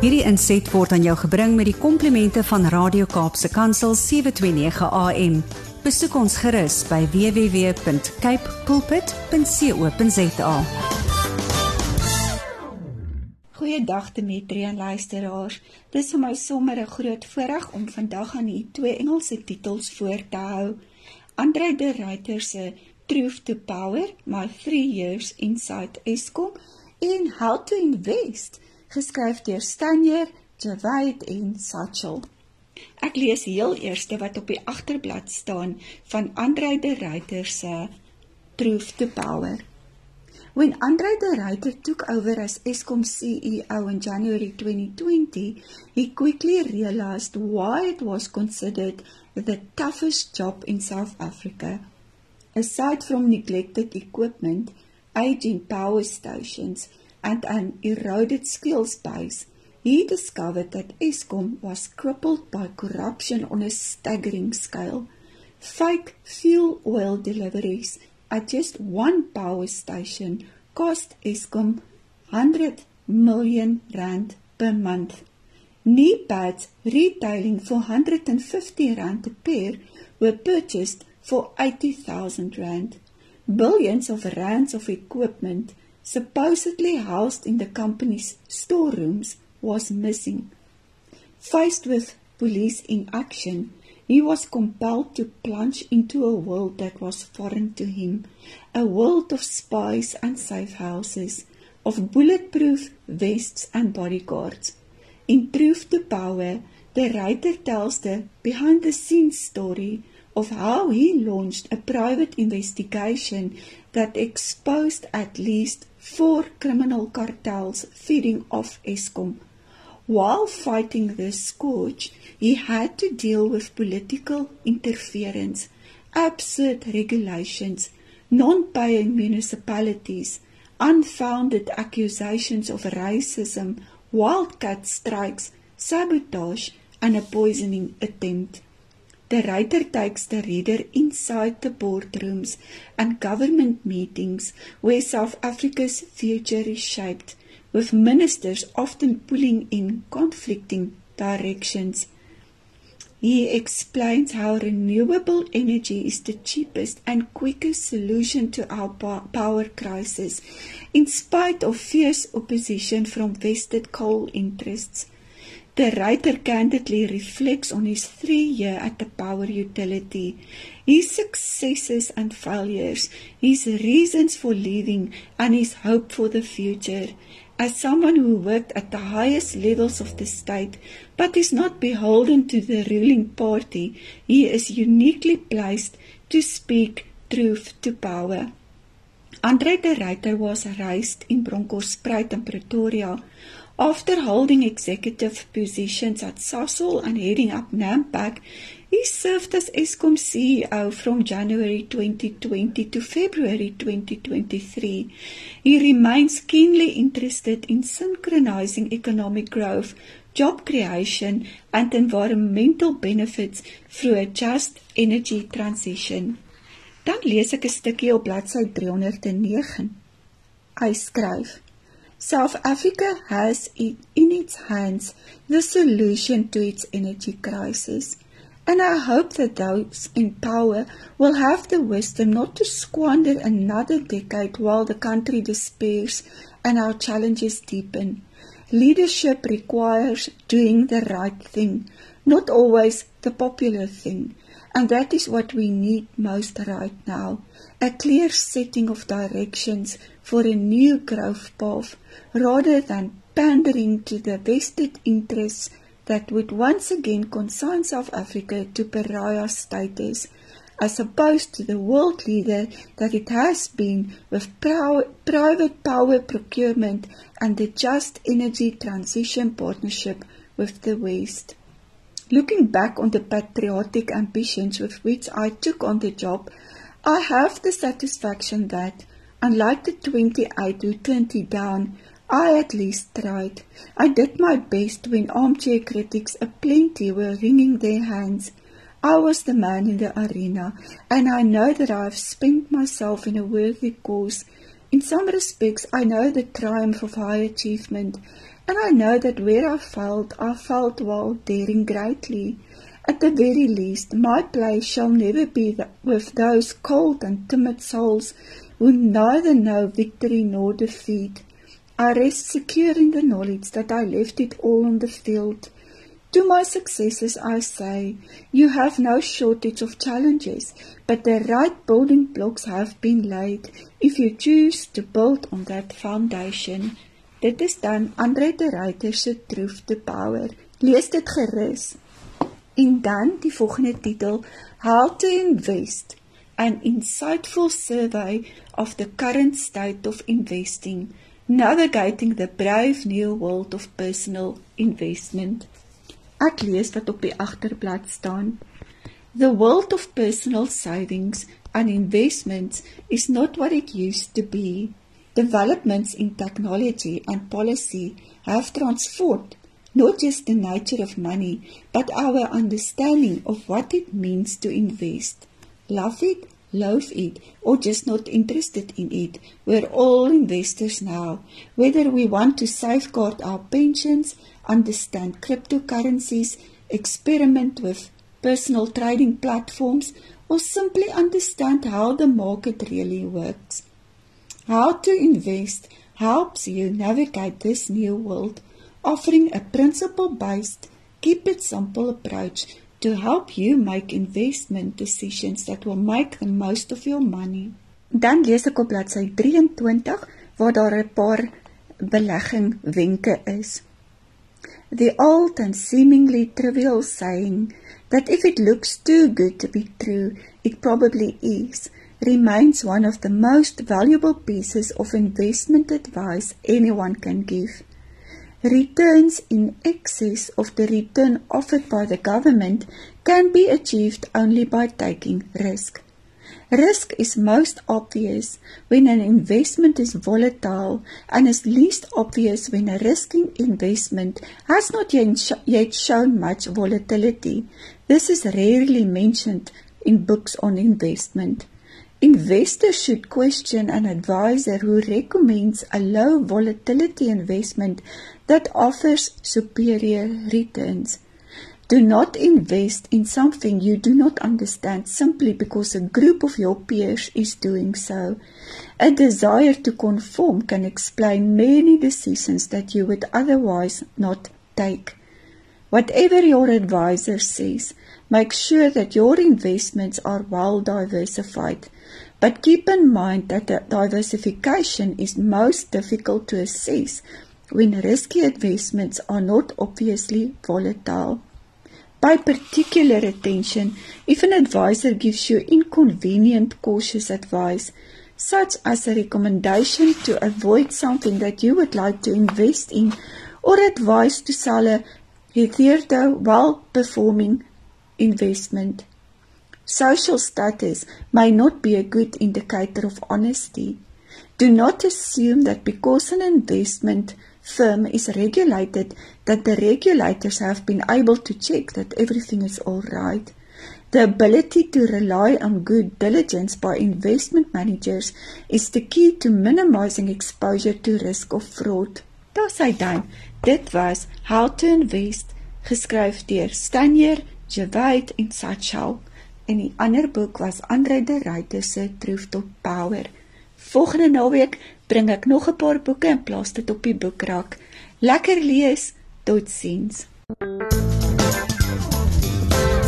Hierdie inset word aan jou gebring met die komplimente van Radio Kaapse Kansel 729 AM. Besoek ons gerus by www.cape pulpit.co.za. Goeiedag Dimitri en luisteraars. Dis vir my sommer 'n groot voorreg om vandag aan u twee Engelse titels voor te hou. Andre de Ruyter se Truth to Power: My 3 Years Inside Eskom en How to Invest geskryf deur Stanyer, Javait en Satchel. Ek lees heel eerste wat op die agterblad staan van Andre de Ruyter se Proof to Power. When Andre de Ruyter took over as Eskom CEO in January 2020, he quickly realized why it was considered the toughest job in South Africa. Aside from neglected equipment, aging power stations, and an eroded skills base, he discovered that Eskom was crippled by corruption on a staggering scale. Fake fuel oil deliveries at just one power station cost Eskom 100 million rand per month. Knee pads retailing for 150 rand a pair were purchased for 80,000 rand. Billions of rands of equipment supposedly housed in the company's storerooms, was missing. Faced with police inaction, he was compelled to plunge into a world that was foreign to him, a world of spies and safe houses, of bulletproof vests and bodyguards. In Truth to Power, the writer tells the behind the scenes story of how he launched a private investigation that exposed at least four criminal cartels feeding off Eskom. While fighting the scourge, he had to deal with political interference, absurd regulations, non-paying municipalities, unfounded accusations of racism, wildcat strikes, sabotage, and a poisoning attempt. The writer takes the reader inside the boardrooms and government meetings where South Africa's future is shaped, with ministers often pulling in conflicting directions. He explains how renewable energy is the cheapest and quickest solution to our power crisis, in spite of fierce opposition from vested coal interests. The writer candidly reflects on his three year at the power utility, his successes and failures, his reasons for leaving, and his hope for the future. As someone who worked at the highest levels of the state, but is not beholden to the ruling party, he is uniquely placed to speak truth to power. Andre de Ruyter was raised in Bronkhorstspruit in Pretoria. After holding executive positions at Sasol and heading up Nampak, he served as Eskom CEO from January 2020 to February 2023. He remains keenly interested in synchronizing economic growth, job creation, and environmental benefits through a just energy transition. Dan lees ek 'n stukkie op bladsy 309. Hy skryf: South Africa has in its hands the solution to its energy crisis. And I hope that those in power will have the wisdom not to squander another decade while the country despairs and our challenges deepen. Leadership requires doing the right thing, not always the popular thing. And that is what we need most right now a clear setting of directions for a new growth path rather than pandering to the vested interests that would once again consign South Africa to pariah status, as opposed to the world leader that it has been with private power procurement and the just energy transition partnership with the West. Looking back on the patriotic ambitions with which I took on the job, I have the satisfaction that, unlike the 28 who turned it down, I at least tried. I did my best when armchair critics aplenty were wringing their hands. I was the man in the arena, and I know that I have spent myself in a worthy cause, In some respects, I know the triumph of high achievement, and I know that where I failed, I failed while daring greatly. At the very least, my place shall never be with those cold and timid souls who neither know victory nor defeat. I rest secure in the knowledge that I left it all on the field. To my successors I say, you have no shortage of challenges, but the right building blocks have been laid if you choose to build on that foundation. Dit is dan Andre de Ruyter se Truth to Power. Lees dit gerus. En dan die volgende titel, How to Invest: An Insightful Survey of the Current State of Investing, Navigating the Brave New World of Personal Investment. Ek lees wat op die agterblad staan. The world of personal savings and investments is not what it used to be. Developments in technology and policy have transformed not just the nature of money, but our understanding of what it means to invest. Love it, loathe it, or just not interested in it. We're all investors now. Whether we want to safeguard our pensions, understand cryptocurrencies, experiment with personal trading platforms, or simply understand how the market really works. How to invest helps you navigate this new world offering a principle-based, keep it simple approach to help you make investment decisions that will make the most of your money. Dan lees ek op bladsy 23 waar daar 'n paar belegging wenke is. The old and seemingly trivial saying that if it looks too good to be true, it probably is, remains one of the most valuable pieces of investment advice anyone can give. Returns in excess of the return offered by the government can be achieved only by taking risk. Risk is most obvious when an investment is volatile and is least obvious when a risking investment has not yet shown much volatility. This is rarely mentioned in books on investment. Investors should question an advisor who recommends a low volatility investment that offers superior returns. Do not invest in something you do not understand simply because a group of your peers is doing so. A desire to conform can explain many decisions that you would otherwise not take. Whatever your advisor says, make sure that your investments are well diversified. But keep in mind that diversification is most difficult to assess when risky investments are not obviously volatile. Pay particular attention if an advisor gives you inconvenient cautious advice, such as a recommendation to avoid something that you would like to invest in or advice to sell a hitherto well-performing investment. Social status may not be a good indicator of honesty. Do not assume that because an investment firm is regulated that the regulators have been able to check that everything is all right. The ability to rely on good diligence by investment managers is the key to minimizing exposure to risk of fraud. Daar sê dan, dit was How to Invest, geskryf deur Stanier, Jewait en Sachal en die ander boek was Andre de Ruyter se Truth to Power. Volgende naweek bring ek nog 'n paar boeke en plaas dit op die boekrak. Lekker lees. Totsiens.